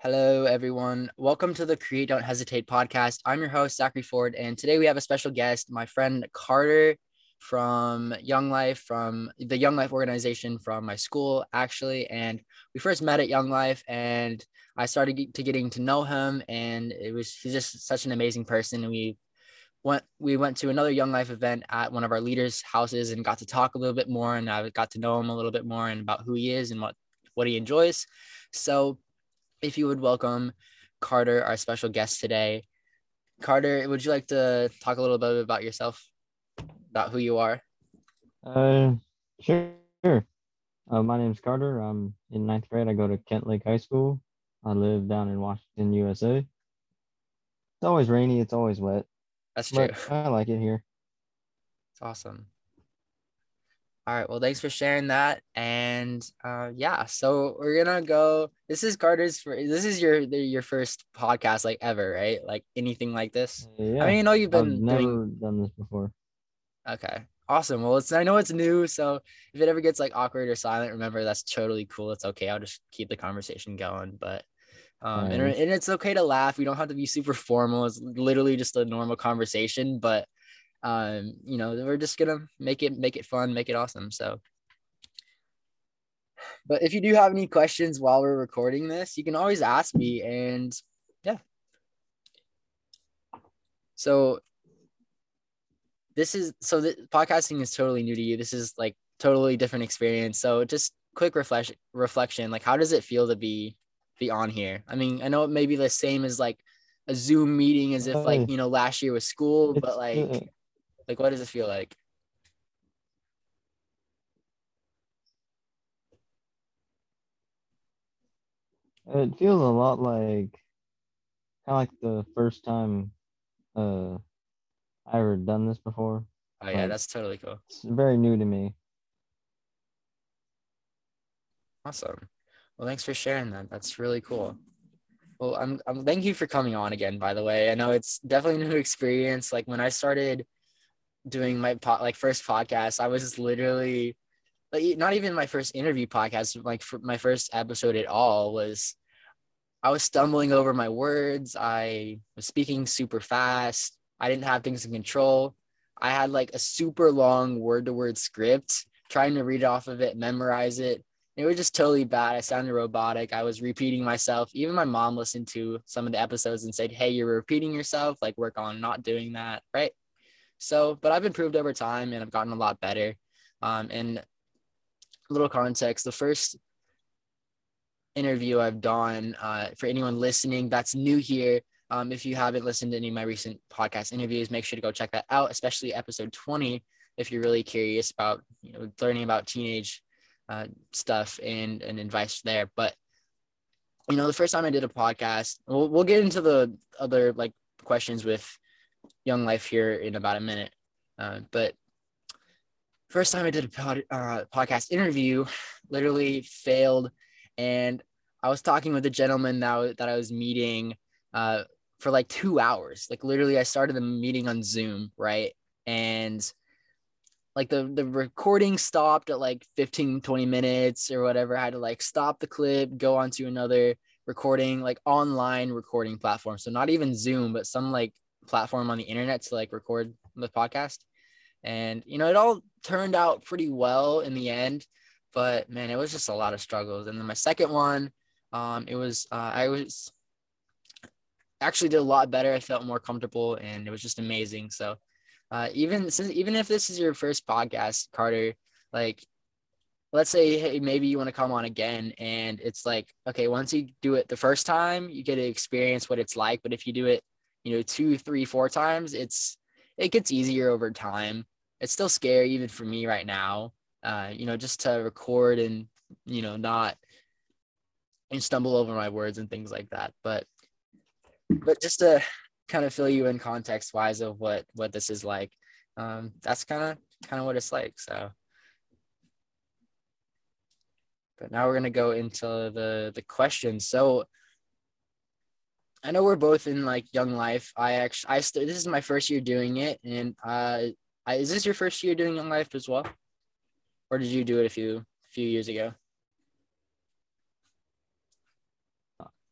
Hello, everyone. Welcome to the Create Don't Hesitate podcast. I'm your host, Zackary Ford, and today we have a special guest, my friend Carter from Young Life, from the Young Life organization from my school, actually. And we first met at Young Life, and I started to getting to know him, and it was he's just such an amazing person. And we went we went to another Young Life event at one of our leaders' houses and got to talk a little bit more, and I got to know him a little bit more and about who he is and what what he enjoys. So, if you would welcome Carter, our special guest today. Carter, would you like to talk a little bit about yourself? about who you are? Uh, sure. Uh, my name is Carter. I'm in ninth grade. I go to Kentlake High School. I live down in Washington, USA. It's always rainy. It's always wet. That's true. I like it here. It's awesome. All right. Well, thanks for sharing that. And uh, yeah, so we're gonna go. This is Carter's. For, this is your your first podcast like ever, right? Like anything like this. Yeah. I mean, you know, you've been I've never doing, done this before. Okay. Awesome. Well, it's I know it's new, so if it ever gets like awkward or silent, remember that's totally cool. It's okay. I'll just keep the conversation going. But um and, and it's okay to laugh. We don't have to be super formal. It's literally just a normal conversation, but um, you know, we're just gonna make it make it fun, make it awesome. So but if you do have any questions while we're recording this, you can always ask me and yeah. So this is so the podcasting is totally new to you. This is like totally different experience. So just quick reflection reflection, like how does it feel to be be on here? I mean, I know it may be the same as like a Zoom meeting as if like, you know, last year was school, but like like what does it feel like? it feels a lot like kind of like the first time uh I ever done this before. Oh yeah, Like- that's totally cool. It's very new to me. Awesome. Well, thanks for sharing that. That's really cool. Well, I'm, I'm thank you for coming on again, by the way. I know it's definitely a new experience. Like when I started doing my po- like first podcast, I was literally like not even my first interview podcast, like my first episode at all was I was stumbling over my words. I was speaking super fast. I didn't have things in control. I had like a super long word to word script, trying to read off of it, memorize it. It was just totally bad. I sounded robotic. I was repeating myself. Even my mom listened to some of the episodes and said, Hey, you're repeating yourself. Like, work on not doing that. Right. So, but I've improved over time and I've gotten a lot better. Um, and little context the first interview I've done uh, for anyone listening that's new here. Um, if you haven't listened to any of my recent podcast interviews, make sure to go check that out, especially episode 20, if you're really curious about you know, learning about teenage uh, stuff and, and advice there. But, you know, the first time I did a podcast, we'll, we'll get into the other like questions with Young Life here in about a minute. Uh, but first time I did a pod, uh, podcast interview, literally failed. And I was talking with a gentleman that, that I was meeting uh, for like two hours. Like literally, I started the meeting on Zoom, right? And like the the recording stopped at like 15 20 minutes or whatever i had to like stop the clip go on to another recording like online recording platform so not even zoom but some like platform on the internet to like record the podcast. And you know it all turned out pretty well in the end but man it was just a lot of struggles. And then my second one um it was uh, i was actually did a lot better. I felt more comfortable and it was just amazing. So uh, even since even if this is your first podcast, Carter, like let's say hey maybe you want to come on again and it's like okay once you do it the first time you get to experience what it's like. But if you do it you know two three four times it's it gets easier over time. It's still scary even for me right now uh you know just to record and you know not and stumble over my words and things like that. But but just to kind of fill you in context wise of what what this is like um that's kind of kind of what it's like so. But now we're going to go into the the questions. So i know we're both in like young life i actually i st- this is my first year doing it and uh I, is this your first year doing young life as well or did you do it a few few years ago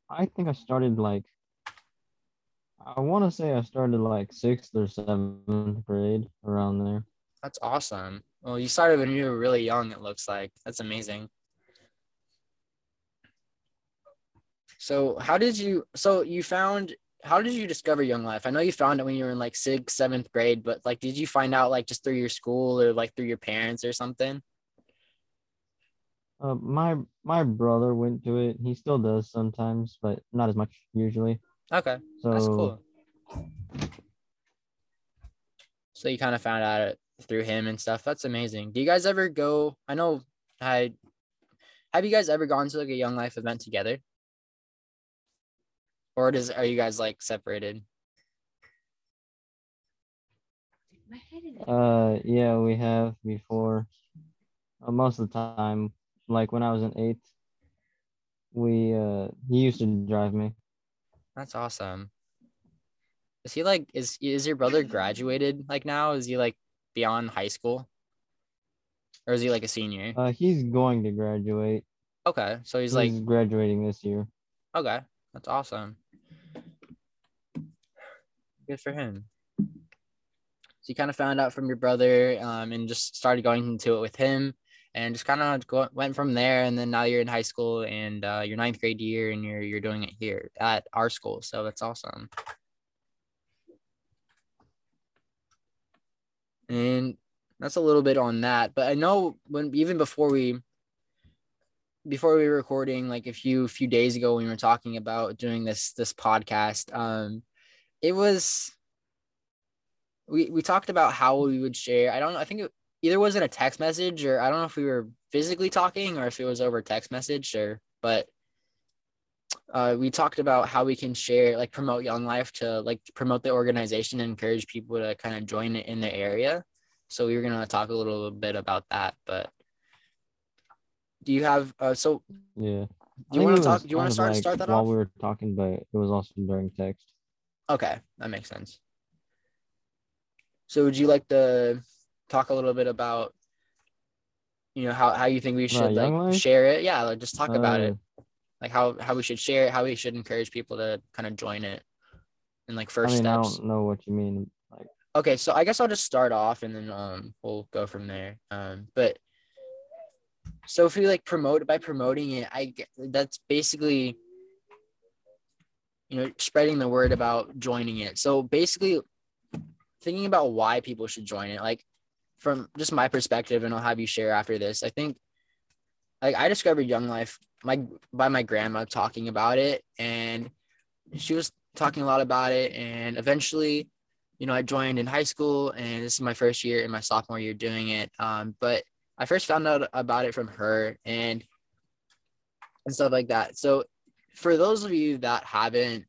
I think I started like I want to say I started like sixth or seventh grade around there. That's awesome. Well, you started when you were really young. It looks like that's amazing. So how did you? So you found? How did you discover Young Life? I know you found it when you were in like sixth, seventh grade, but like, did you find out like just through your school or like through your parents or something? Uh, my my brother went to it. He still does sometimes, but not as much usually. Okay, So that's cool. So you kind of found out it through him and stuff. That's amazing. Do you guys ever go? I know I have you guys ever gone to like a Young Life event together? Or does are you guys like separated? uh yeah, we have before. Uh, most of the time, like when I was in eighth, we uh he used to drive me. That's awesome. Is he like is is your brother graduated like now? Is he like beyond high school? Or is he like a senior? Uh, he's going to graduate. Okay. So he's He's like like graduating this year. Okay, that's awesome. Good for him. So you kind of found out from your brother, um, and just started going into it with him, and just kind of went from there. And then now you're in high school, and uh, your ninth grade year, and you're you're doing it here at our school. So that's awesome. And that's a little bit on that, but I know when even before we before we were recording like a few few days ago when we were talking about doing this this podcast um it was we we talked about how we would share i don't know i think it either was in a text message or i don't know if we were physically talking or if it was over text message or but uh, we talked about how we can share like promote young life to like promote the organization and encourage people to kind of join it in their area so we were going to talk a little bit about that but do you have uh so Yeah. do you want to talk do you want to start like start that while off we were talking, but it was also during text. Okay that makes sense so would you like to talk a little bit about you know how, how you think we should like Life? share it yeah like just talk about it Uh, like how how we should share it how we should encourage people to kind of join it and like I first mean, I steps don't know what you mean. Like, okay so i guess i'll just start off and then um we'll go from there um but so if we like promote by promoting it i that's basically you know spreading the word about joining it. So basically thinking about why people should join it like from just my perspective and i'll have you share after this i think like i discovered young life my by my grandma talking about it and she was talking a lot about it and eventually you know i joined in high school and this is my first year in my sophomore year doing it um, but i first found out about it from her and and stuff like that. So for those of you that haven't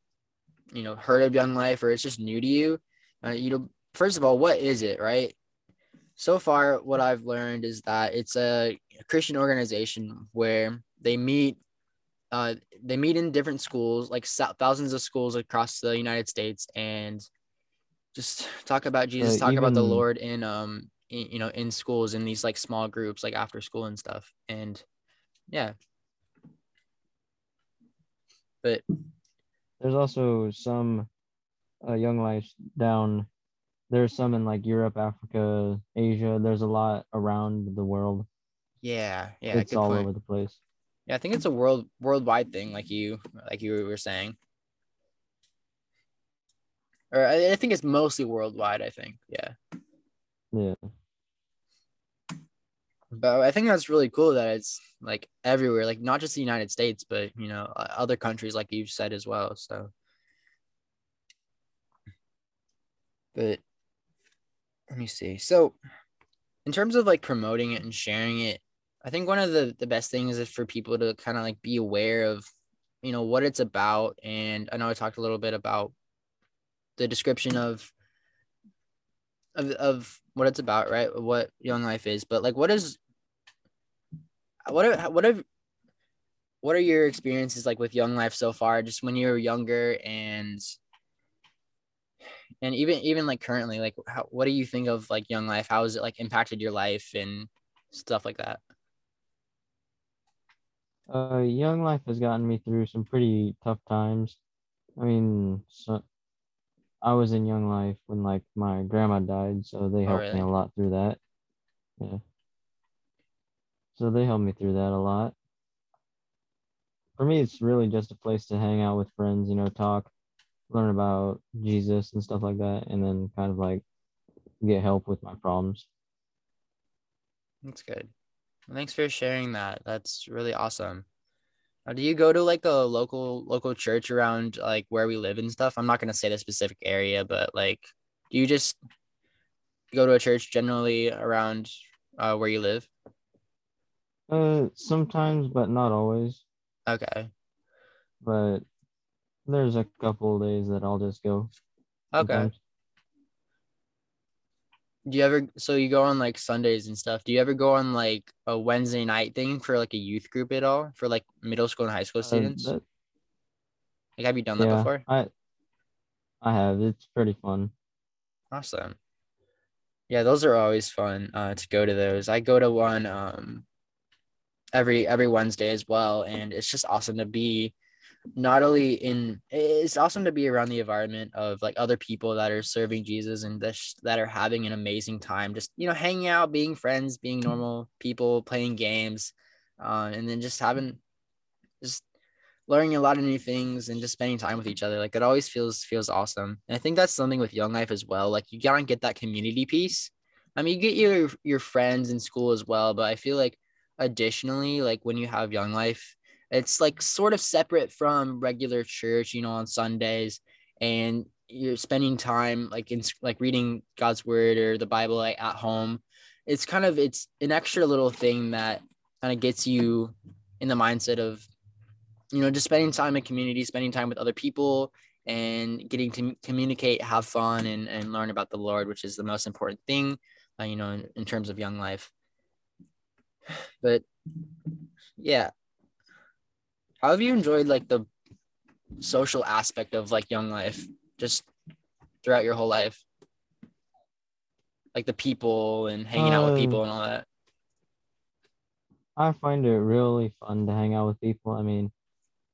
you know heard of young life or it's just new to you uh, you know first of all what is it right? So far what i've learned is that it's a christian organization where they meet uh, they meet in different schools like thousands of schools across the united states and just talk about jesus Uh, talk about the lord in um in, you know in schools in these like small groups like after school and stuff. And yeah but there's also some uh, young lives down. There's some in like Europe, Africa, Asia. There's a lot around the world. yeah yeah it's all point. over the place. yeah i think it's a world worldwide thing like you like you were saying or I, I think it's mostly worldwide i think yeah Yeah. But i think that's really cool that it's like everywhere like not just the united states but you know other countries like you've said as well so. But let me see. So in terms of like promoting it and sharing it i think one of the the best things is for people to kind of like be aware of you know what it's about. And i know i talked a little bit about the description of of, of what it's about right? What young life is but like what is what are what are what are your experiences like with young life so far? Just when you were younger and and even even like currently like how, what do you think of like young life? How has it like impacted your life and stuff like that? Uh, Young Life has gotten me through some pretty tough times. I mean, so I was in Young Life when like my grandma died, so they Oh, helped me a lot through that. Yeah. So they helped me through that a lot. For me, it's really just a place to hang out with friends, you know, talk, learn about Jesus and stuff like that, and then kind of like get help with my problems. That's good. Well, thanks for sharing that. That's really awesome. Do you go to like a local local church around like where we live and stuff? I'm not gonna say the specific area, but like, do you just go to a church generally around uh, where you live? Uh, sometimes, but not always. Okay. But there's a couple of days that I'll just go. Okay. sometimes. Do you ever so you go on like Sundays and stuff? Do you ever go on like a Wednesday night thing for like a youth group at all for like middle school and high school Uh, students? that- Like, have you done that before? I I have. It's pretty fun. Awesome. Yeah, those are always fun uh, to go to those. I go to one um, every every Wednesday as well, and it's just awesome to be not only in it's awesome to be around the environment of like other people that are serving Jesus and this, that are having an amazing time, just you know, hanging out, being friends, being normal people, playing games, uh, and then just having just learning a lot of new things and just spending time with each other. Like it always feels feels awesome. And I think that's something with Young Life as well. Like you gotta get that community piece. I mean, you get your your friends in school as well, but I feel like additionally, like when you have Young Life, it's like sort of separate from regular church, you know, on Sundays, and you're spending time like in like reading God's word or the Bible like at home. It's kind of it's an extra little thing that kind of gets you in the mindset of you know just spending time in community spending time with other people and getting to communicate have fun and, and learn about the lord which is the most important thing uh, you know in, in terms of young life but yeah how have you enjoyed like the social aspect of like young life just throughout your whole life like the people and hanging out with Uh, people and all that I find it really fun to hang out with people. I mean,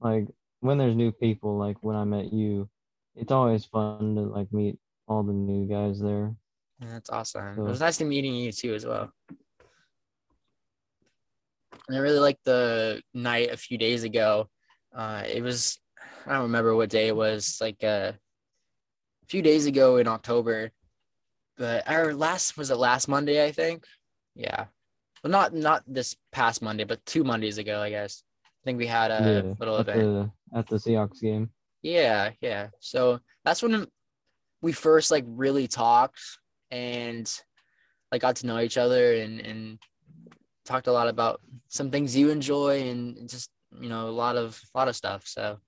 like when there's new people, like when I met you, it's always fun to like meet all the new guys there. that's awesome it was nice to meeting you too as well and I really liked the night a few days ago. Uh, it was I don't remember what day it was, like uh, a few days ago in October. But our last was it last Monday, I think. Yeah, well, not not this past Monday, but two Mondays ago, I guess. I think we had a yeah, little at event. the at the Seahawks game. Yeah, yeah. So that's when we first like really talked and like got to know each other and and talked a lot about some things you enjoy and just you know a lot of a lot of stuff. So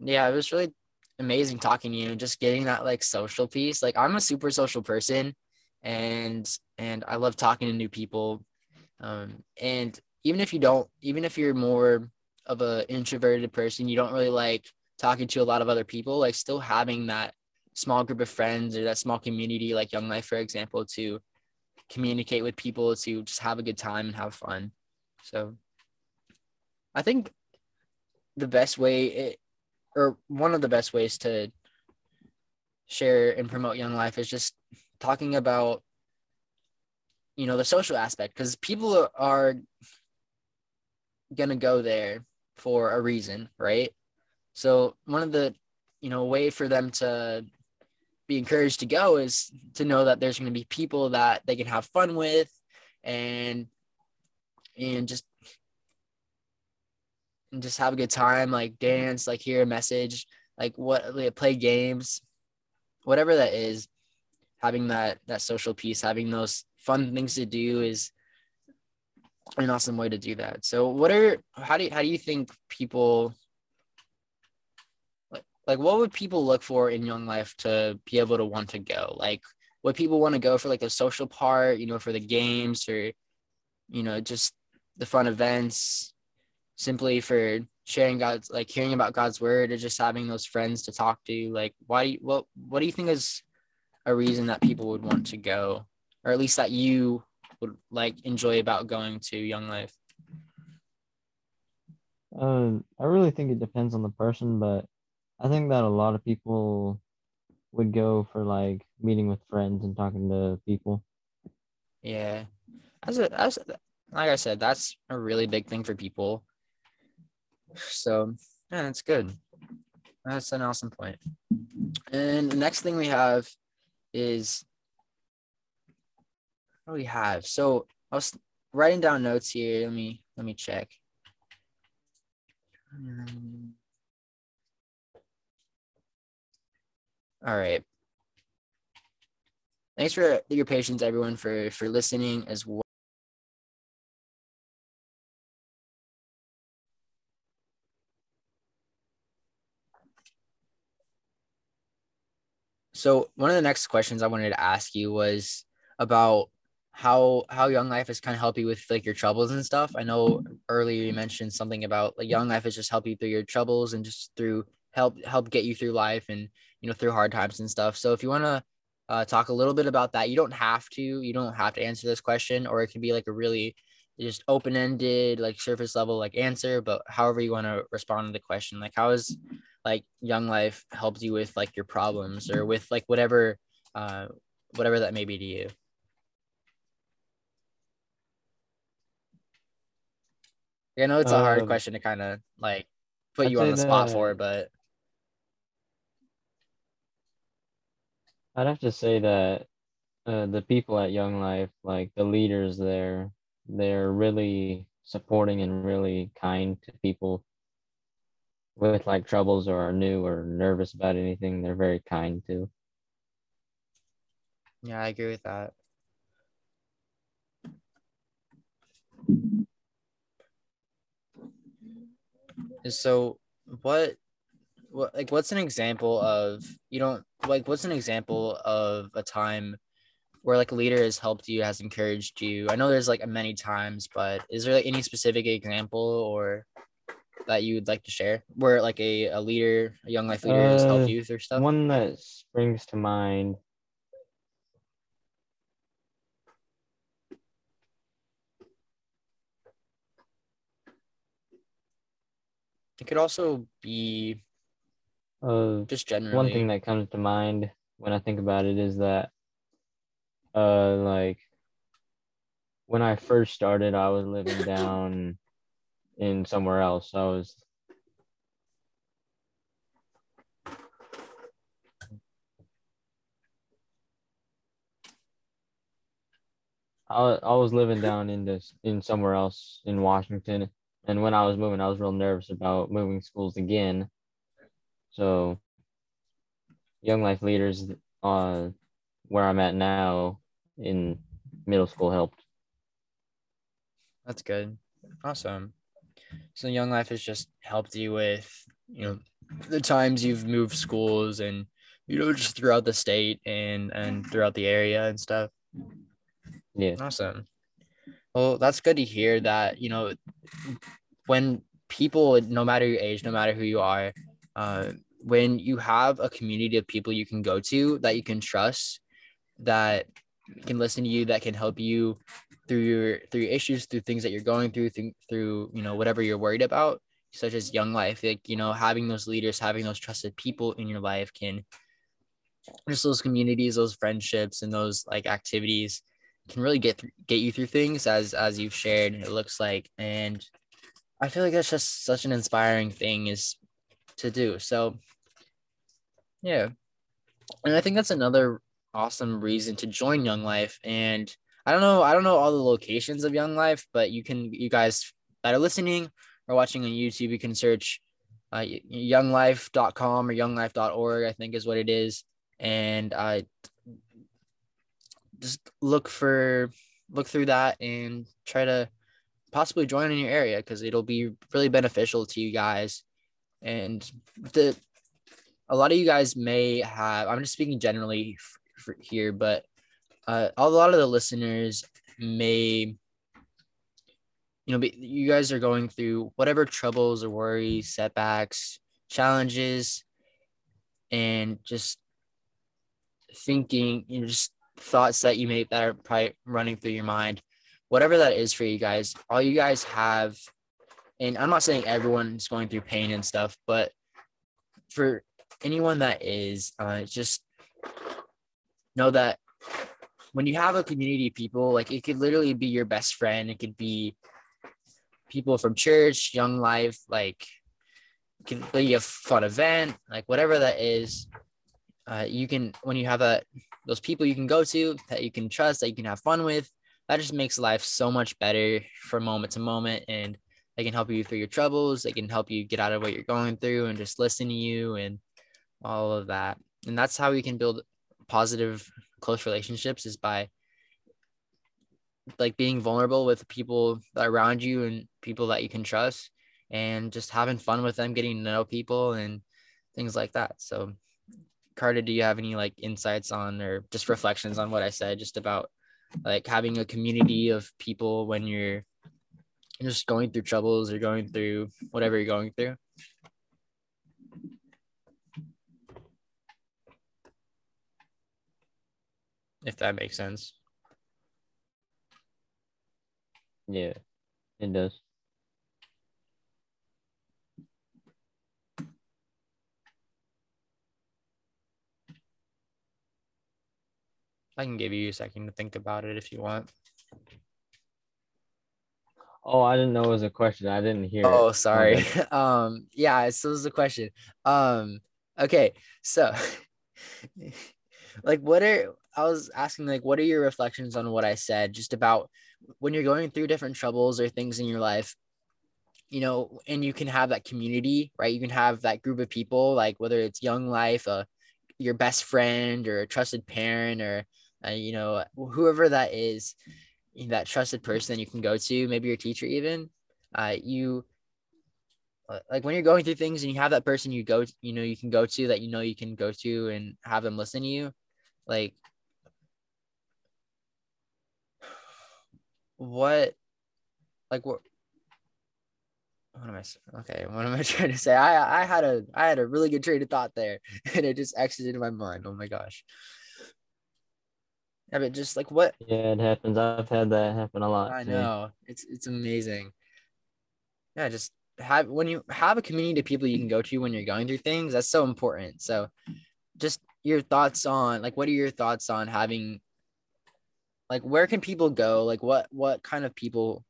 yeah, it was really amazing talking to you and just getting that like social piece. Like I'm a super social person and and I love talking to new people. Um and even if you don't even if you're more of a introverted person, you don't really like talking to a lot of other people, like still having that small group of friends or that small community like Young Life, for example, to communicate with people, to just have a good time and have fun. So I think the best way it, or one of the best ways to share and promote Young Life is just talking about you know the social aspect because people are gonna go there for a reason, right? So one of the, you know, way for them to be encouraged to go is to know that there's going to be people that they can have fun with and and just and just have a good time, like dance, like hear a message, like what like play games, whatever that is, having that that social piece, having those fun things to do is an awesome way to do that. So what are how do you, how do you think people like, what would people look for in young life to be able to want to go? Like would people want to go for like the social part, you know, for the games or you know, just the fun events, simply for sharing God's like hearing about God's word or just having those friends to talk to? Like why do you, what what do you think is a reason that people would want to go? Or at least that you would like enjoy about going to Young Life? Uh, I really think it depends on the person, but I think that a lot of people would go for like meeting with friends and talking to people. Yeah. As a as like I said, that's a really big thing for people. So yeah, that's good. That's an awesome point. And the next thing we have is what do we have? So I was writing down notes here. Let me let me check. Um, all right. Thanks for your patience, everyone, for for listening as well. So one of the next questions I wanted to ask you was about how how young life has kind of helped you with like your troubles and stuff. I know earlier you mentioned something about like young life has just helped you through your troubles and just through help help get you through life and you know through hard times and stuff. So if you want to uh, talk a little bit about that, you don't have to you don't have to answer this question, or it can be like a really just open ended like surface level like answer. But however you want to respond to the question, like how has like young life helped you with like your problems or with like whatever uh whatever that may be to you. I know it's a hard um, question to kind of like put I'd you on the spot for, but I'd have to say that uh, the people at Young Life, like the leaders there, they're really supporting and really kind to people with like troubles or are new or nervous about anything. They're very kind too. Yeah, I agree with that. so what what like what's an example of you don't like what's an example of a time where like a leader has helped you has encouraged you? I know there's like many times but is there like any specific example or that you would like to share where like a, a leader a young life leader uh, has helped uh, you through stuff? one that springs to mind. It could also be uh, just generally. One thing that comes to mind when I think about it is that, uh, like when I first started, I was living down in somewhere else. I was I, I was living down in this in somewhere else in Washington and when I was moving, I was real nervous about moving schools again. So, Young Life Leaders, uh, where I'm at now in middle school helped. That's good. Awesome. So, Young Life has just helped you with, you know, the times you've moved schools and, you know, just throughout the state and and throughout the area and stuff. Yeah. Awesome. Well, that's good to hear that, you know, when people, no matter your age, no matter who you are, uh, when you have a community of people you can go to that you can trust, that can listen to you, that can help you through your through your issues, through things that you're going through, through, through you know whatever you're worried about, such as young life, like you know having those leaders, having those trusted people in your life can just those communities, those friendships, and those like activities can really get th- get you through things as as you've shared it looks like. And i feel like that's just such an inspiring thing is to do. So yeah. And i think that's another awesome reason to join young life. And i don't know i don't know all the locations of young life but you can you guys that are listening or watching on youtube you can search uh, younglife.com or younglife.org i think is what it is. And uh, just look for look through that and try to possibly join in your area because it'll be really beneficial to you guys and the a lot of you guys may have i'm just speaking generally f- here but uh, a lot of the listeners may you know be, you guys are going through whatever troubles or worries setbacks challenges and just thinking you know just thoughts that you may that are probably running through your mind, whatever that is for you guys, all you guys have and I'm not saying everyone's going through pain and stuff, but for anyone that is, uh, just know that when you have a community of people, like it could literally be your best friend. It could be people from church, young life, like it can be a fun event, like whatever that is. Uh, you can when you have a those people you can go to that you can trust, that you can have fun with. That just makes life so much better from moment to moment, and they can help you through your troubles. They can help you get out of what you're going through and just listen to you and all of that. And that's how we can build positive close relationships is by like being vulnerable with people around you and people that you can trust and just having fun with them getting to know people and things like that so carter do you have any like insights on or just reflections on what i said just about like having a community of people when you're just going through troubles or going through whatever you're going through if that makes sense. Yeah, it does. I can give you a second to think about it if you want. Oh, I didn't know it was a question. I didn't hear. Oh, it. sorry. Okay. um, yeah, so this is a question. Um, okay, so like what are I was asking like what are your reflections on what I said just about when you're going through different troubles or things in your life you know and you can have that community right you can have that group of people like whether it's young life uh, your best friend or a trusted parent or uh, you know whoever that is that trusted person you can go to maybe your teacher even uh, you uh, like when you're going through things and you have that person you go you know you can go to that you know you can go to and have them listen to you like what like what what am I okay? What am I trying to say? I I had a I had a really good train of thought there, and it just exited my mind. Oh my gosh! Yeah, but just like what? Yeah, it happens. I've had that happen a lot. I know it's it's amazing. Yeah, just have when you have a community of people you can go to when you're going through things. That's so important. So, just your thoughts on like what are your thoughts on having like where can people go like what what kind of people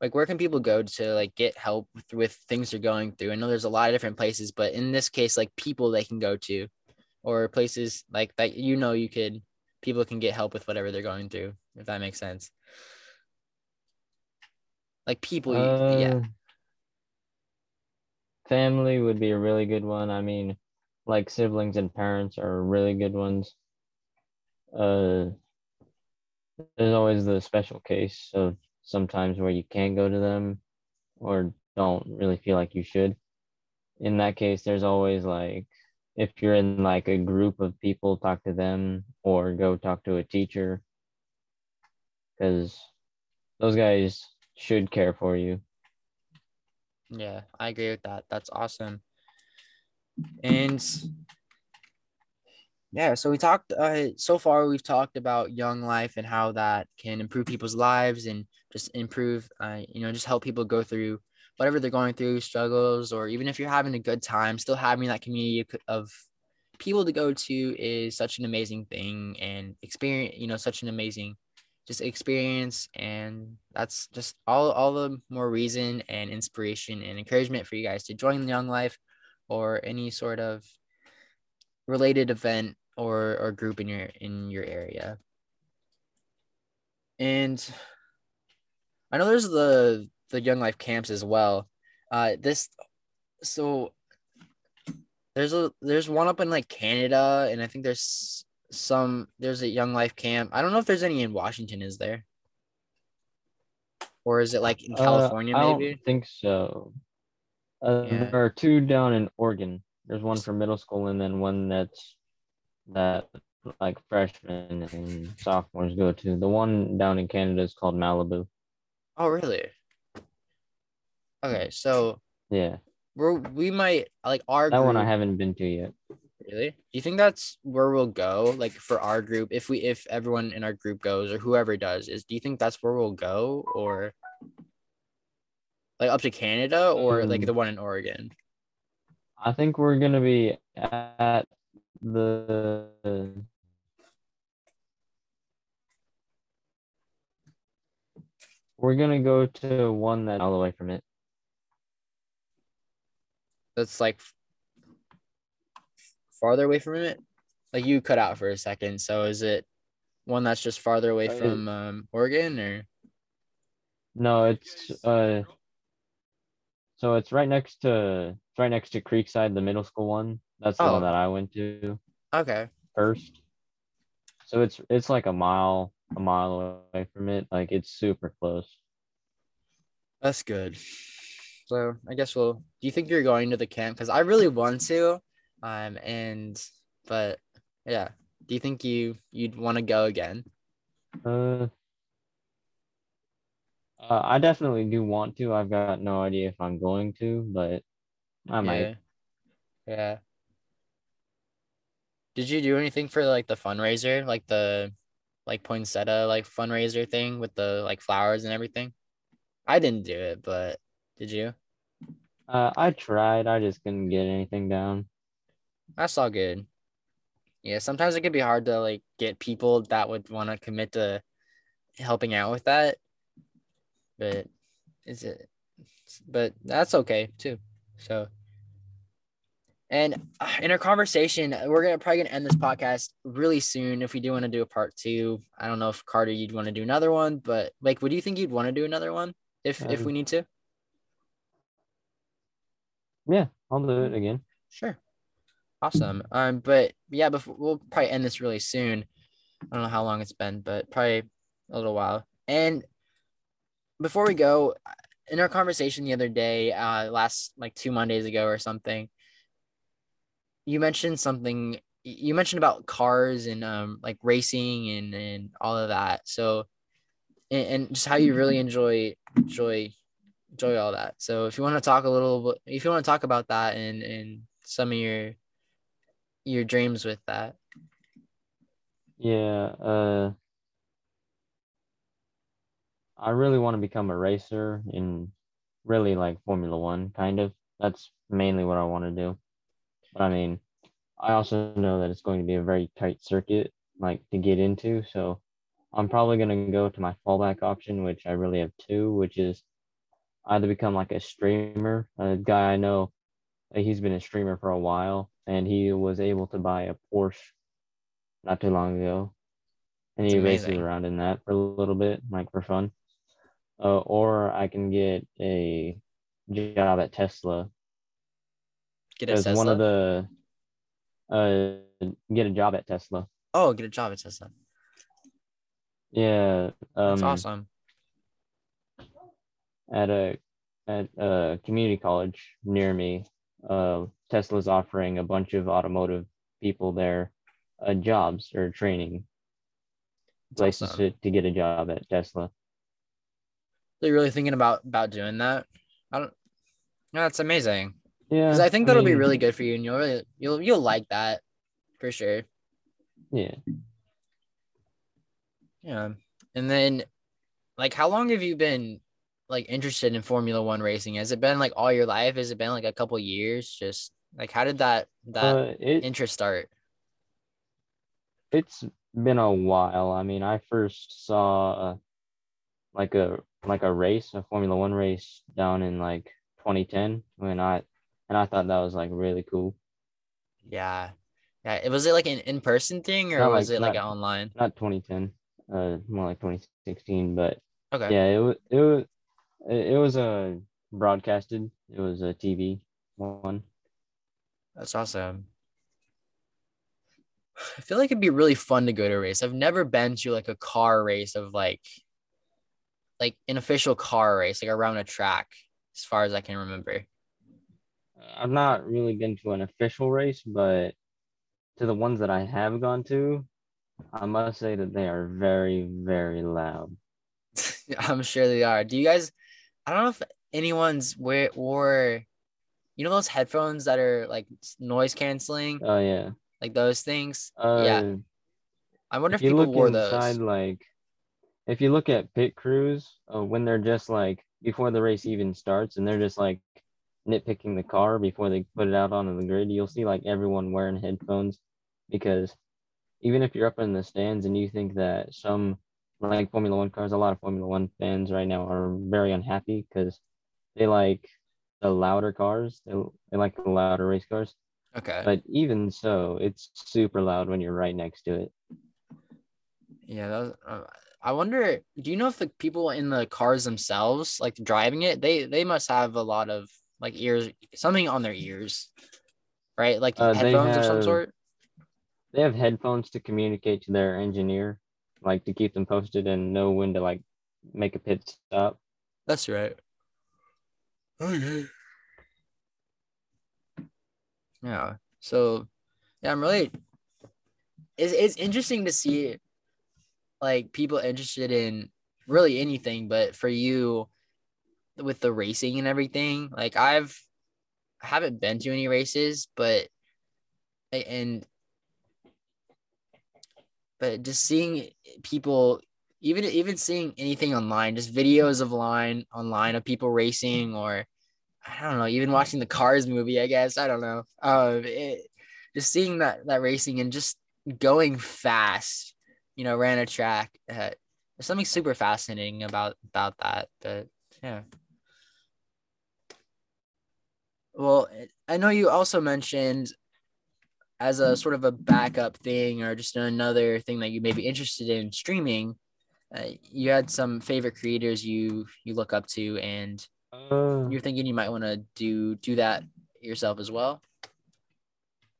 like where can people go to like get help with, with things they're going through i know there's a lot of different places but in this case like people they can go to or places like that you know you could people can get help with whatever they're going through if that makes sense like people Uh, yeah Family would be a really good one. I mean, like siblings and parents are really good ones. Uh, there's always the special case of sometimes where you can't go to them or don't really feel like you should. In that case, there's always like if you're in like a group of people, talk to them or go talk to a teacher because those guys should care for you. Yeah, I agree with that. That's awesome. And yeah, so we talked uh so far we've talked about young life and how that can improve people's lives and just improve uh you know just help people go through whatever they're going through, struggles or even if you're having a good time, still having that community of- people to go to is such an amazing thing and experience, you know, such an amazing just experience. And that's just all all the more reason and inspiration and encouragement for you guys to join young life or any sort of related event or or group in your in your area. And i know there's the the young life camps as well uh this so there's a there's one up in like canada and i think there's some there's a young life camp i don't know if there's any in washington is there or is it like in Uh, california I maybe don't think so. Uh, Yeah. There are two down in Oregon. There's one for middle school and then one that's that like freshmen and sophomores go to. The one down in Canada is called Malibu. oh really okay so Yeah, we're we might like our that one I haven't been to yet. Really? Do you think that's where we'll go? Like for our group, if we if everyone in our group goes or whoever does, is do you think that's where we'll go or like up to Canada or like Um, the one in Oregon? I think we're gonna be at the we're gonna go to one that's all the way from it. That's like farther away from it. Like you cut out for a second. So is it one that's just farther away Uh, from um, Oregon or? No, it's uh so it's right next to it's right next to Creekside, the middle school one. That's the Oh. one that I went to Okay. first. So it's it's like a mile a mile away from it. Like it's super close. That's good. So I guess we'll. Do you think you're going to the camp? Because I really want to, um, and but yeah. Do you think you you'd want to go again? Uh, uh, I definitely do want to. I've got no idea if I'm going to, but I might. Yeah. Yeah. Did you do anything for like the fundraiser, like the like poinsettia like fundraiser thing with the like flowers and everything? I didn't do it, but did you? Uh, I tried. I just couldn't get anything down. That's all good. Yeah, sometimes it could be hard to like get people that would want to commit to helping out with that. But is it but that's okay too. So and uh, in our conversation, we're gonna probably gonna end this podcast really soon if we do want to do a part two. I don't know if Carter you'd want to do another one, but like would you think you'd want to do another one if if Um, we need to? Yeah, I'll do it again. Sure. Awesome. Um, but yeah, before we'll probably end this really soon. I don't know how long it's been, but probably a little while. And before we go, in our conversation the other day, uh, last like two Mondays ago or something, you mentioned something. You mentioned about cars and um like racing and and all of that. So, and, and just how you really enjoy enjoy enjoy all that. So if you want to talk a little bit, if you want to talk about that and and some of your your dreams with that. Yeah, uh, I really want to become a racer in really like Formula One, kind of. That's mainly what I want to do. But I mean, I also know that it's going to be a very tight circuit, like to get into. So I'm probably going to go to my fallback option, which I really have two, which is either become like a streamer. A guy I know, he's been a streamer for a while, and he was able to buy a Porsche not too long ago, and That's he races amazing. around in that for a little bit, like for fun. Uh, or I can get a job at Tesla Get a Tesla. one of the uh get a job at Tesla. oh, get a job at Tesla. Yeah, That's um, awesome. At a at a community college near me, uh, Tesla's offering a bunch of automotive people there uh, jobs or training places awesome. to, to get a job at Tesla. So you're really thinking about about doing that? I don't. No, that's amazing. Yeah, Because I think that'll be mean, really good for you, and you'll really you'll you'll like that for sure. yeah. Yeah. And then, like, how long have you been like interested in Formula One racing? Has it been like all your life? Has it been like a couple years? Just like, how did that that Uh, it interest start? it's been a while. I mean, I first saw uh, like a like a race, a Formula One race down in like 2010 when I and I thought that was like really cool. Yeah. Yeah. It was it like an in person thing or Not was like- it like not- online? Not 2010, uh, more like 2016. But Okay. yeah, it was it was it it was a broadcasted. It was a TV one. That's awesome. I feel like it'd be really fun to go to a race. I've never been to like a car race of like like an official car race, like around a track, as far as I can remember. I've not really been to an official race, but to the ones that I have gone to, I must say that they are very, very loud. I'm sure they are. Do you guys I don't know if anyone's wear or you know those headphones that are like noise canceling, Oh yeah. like those things? Uh, yeah. I wonder if, if you people look wore inside, those. like, if you look at pit crews, uh, when they're just like before the race even starts, and they're just like nitpicking the car before they put it out onto the grid. You'll see like everyone wearing headphones because even if you're up in the stands and you think that some like Formula One cars, a lot of Formula One fans right now are very unhappy because they like the louder cars. They, they like the louder race cars. Okay. But even so, it's super loud when you're right next to it. Yeah, that was, uh, I wonder. Do you know if the people in the cars themselves, like driving it, they they must have a lot of like ears, something on their ears, right? Like Uh, headphones of some sort. They have headphones to communicate to their engineer, like to keep them posted and know when to like make a pit stop. That's right. Okay. Yeah. So, yeah, I'm really. It's it's interesting to see, like people interested in really anything, but for you, with the racing and everything, like I've, I haven't been to any races, but, and, but just seeing people even even seeing anything online, just videos of line online of people racing, or I don't know, even watching the Cars movie. I guess I don't know. Um, it, just seeing that that racing and just going fast. You know, ran a track. Uh, there's something super fascinating about about that. But yeah. Well, I know you also mentioned as a sort of a backup thing or just another thing that you may be interested in streaming uh, you had some favorite creators you you look up to and Uh, you're thinking you might want to do do that yourself as well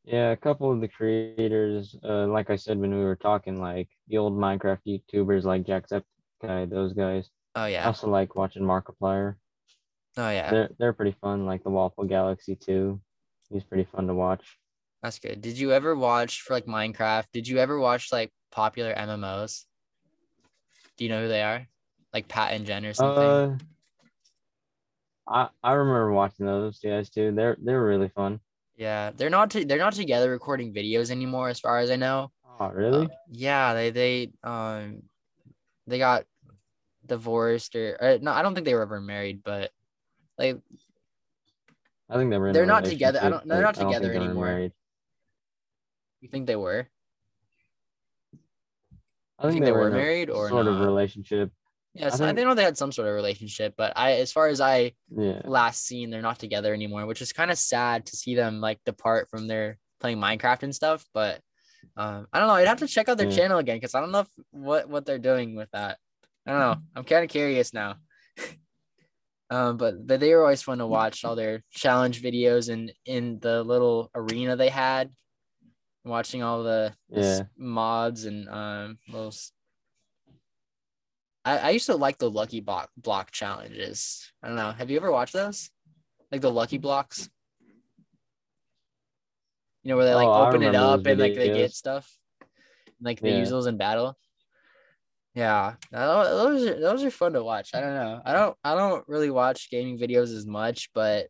yeah, a couple of the creators, uh, like I said when we were talking, like the old Minecraft YouTubers like Jacksepticeye, those guys. oh I yeah also like watching Markiplier. oh yeah They're they're pretty fun, like the Waffle Galaxy too. He's pretty fun to watch. That's good did you ever watch for like minecraft did you ever watch like popular mmos do you know who they are like pat and jen or something Uh, I I remember watching those guys too. They're they're really fun. yeah they're not to, they're not together recording videos anymore as far as i know Oh, really? Uh, yeah, they they um they got divorced or, or no, I don't think they were ever married, but like I think they were. They're not together. I don't- they're not I don't think together anymore. You think they were. I think, think they, they were, were married or sort of relationship. Yes, I I, think- they know they had some sort of relationship, but I as far as I Yeah. last seen, they're not together anymore, which is kind of sad to see them like depart from their playing Minecraft and stuff. But um, I don't know. I'd have to check out their Yeah. channel again because I don't know if, what what they're doing with that. I don't know. I'm kind of curious now. um, but but they were always fun to watch all their challenge videos and in the little arena they had, watching all the Yeah. mods and um little. I, I used to like the lucky block block challenges. I don't know. Have you ever watched those? Like the lucky blocks? You know, where they like Oh, open it up and like they get stuff. Like they Yeah. use those in battle. Yeah. Those are those are fun to watch. I don't know. I don't I don't really watch gaming videos as much, but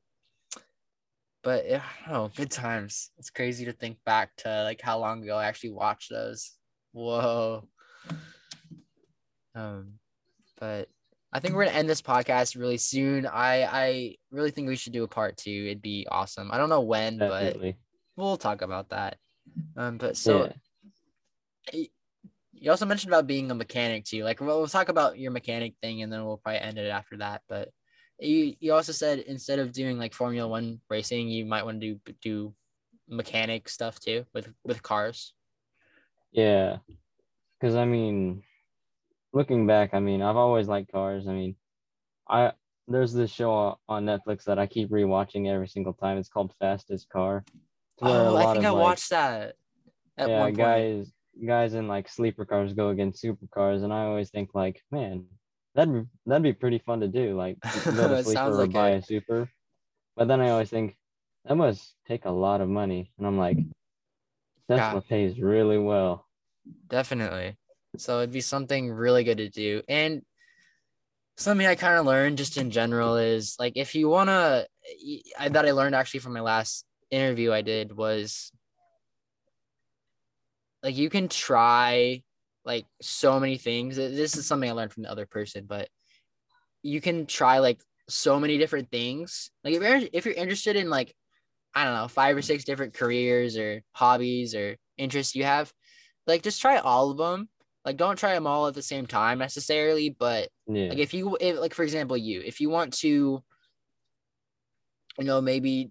but yeah, I don't know, good times. It's crazy to think back to like how long ago I actually watched those. Whoa. Um, but I think we're gonna end this podcast really soon. I I really think we should do a part two. It'd be awesome. I don't know when, but we'll talk about that. Um, but so yeah. you also mentioned about being a mechanic too. Like we'll, we'll talk about your mechanic thing, and then we'll probably end it after that. But you you also said instead of doing like Formula One racing, you might want to do do mechanic stuff too with with cars. Yeah. Because I mean, looking back, I mean, I've always liked cars. I mean, I there's this show on Netflix that I keep rewatching every single time. It's called Fastest Car. It's where a Oh, I think I like, watched that. At yeah, one point. guys guys in like sleeper cars go against supercars, and I always think like, man, that'd that'd be pretty fun to do. Like go to sleeper or like buy it. a super. But then I always think that must take a lot of money, and I'm like, Tesla pays really well. Definitely. So it'd be something really good to do. And something I kind of learned just in general is like if you want to I that I learned actually from my last interview I did was like you can try like so many things. This is something I learned from the other person, but you can try like so many different things. Like if you're if you're interested in like I don't know, five or six different careers or hobbies or interests you have, like just try all of them. Like don't try them all at the same time necessarily, but Yeah. like if you if, like for example you if you want to you know maybe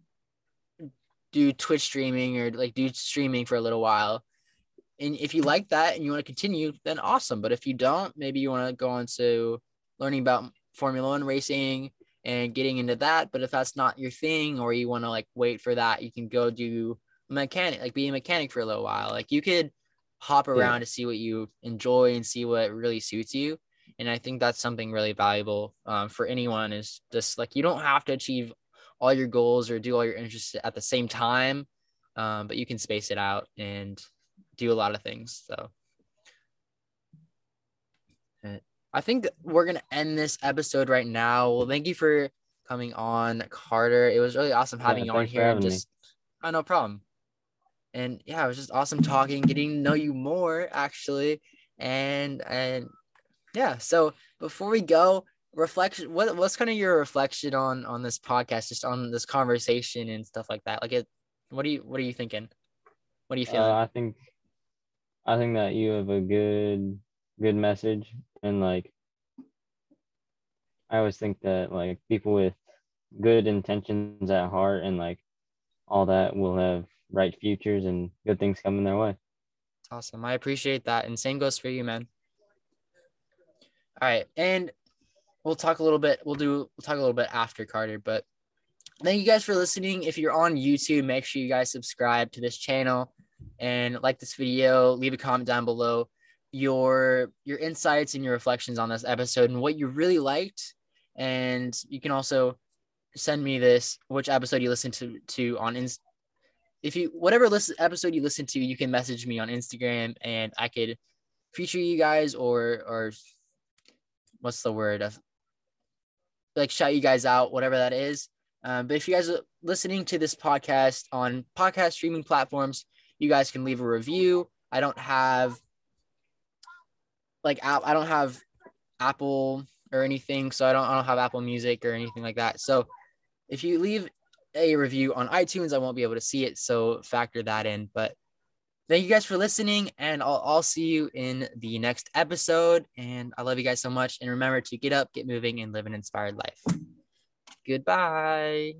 do twitch streaming or like do streaming for a little while and if you like that and you want to continue then awesome. But if you don't maybe you want to go on to learning about formula one racing and getting into that. But if that's not your thing or you want to like wait for that you can go do mechanic like be a mechanic for a little while. Like you could hop Yeah. around to see what you enjoy and see what really suits you. And i think that's something really valuable um, for anyone is just like you don't have to achieve all your goals or do all your interests at the same time um, but you can space it out and do a lot of things so. Uh, i think we're gonna end this episode right now. Well thank you for coming on carter. It was really awesome having you on here having me. just oh no problem. And yeah it was just awesome talking getting to know you more actually. And and yeah so before we go reflection what what's kind of your reflection on on this podcast just on this conversation and stuff like that? Like it what are you what are you thinking? What are you feeling Uh, I think I think that you have a good good message and like I always think that like people with good intentions at heart and like all that will have bright futures and good things coming their way. Awesome. I appreciate that. And same goes for you, man. All right. And we'll talk a little bit. We'll do, we'll talk a little bit after Carter, but thank you guys for listening. If you're on YouTube, make sure you guys subscribe to this channel and like this video, leave a comment down below your, your insights and your reflections on this episode and what you really liked. And you can also send me this, which episode you listened to, to on Inst- if you whatever listen episode you listen to, you can message me on Instagram and I could feature you guys or or what's the word of like shout you guys out, whatever that is. Um, but if you guys are listening to this podcast on podcast streaming platforms, you guys can leave a review. I don't have like app, I don't have Apple or anything, so I don't I don't have Apple Music or anything like that. So if you leave a review on iTunes, I won't be able to see it. So factor that in. But thank you guys for listening, and I'll, I'll see you in the next episode. And I love you guys so much. And remember to get up, get moving, and live an inspired life. Goodbye.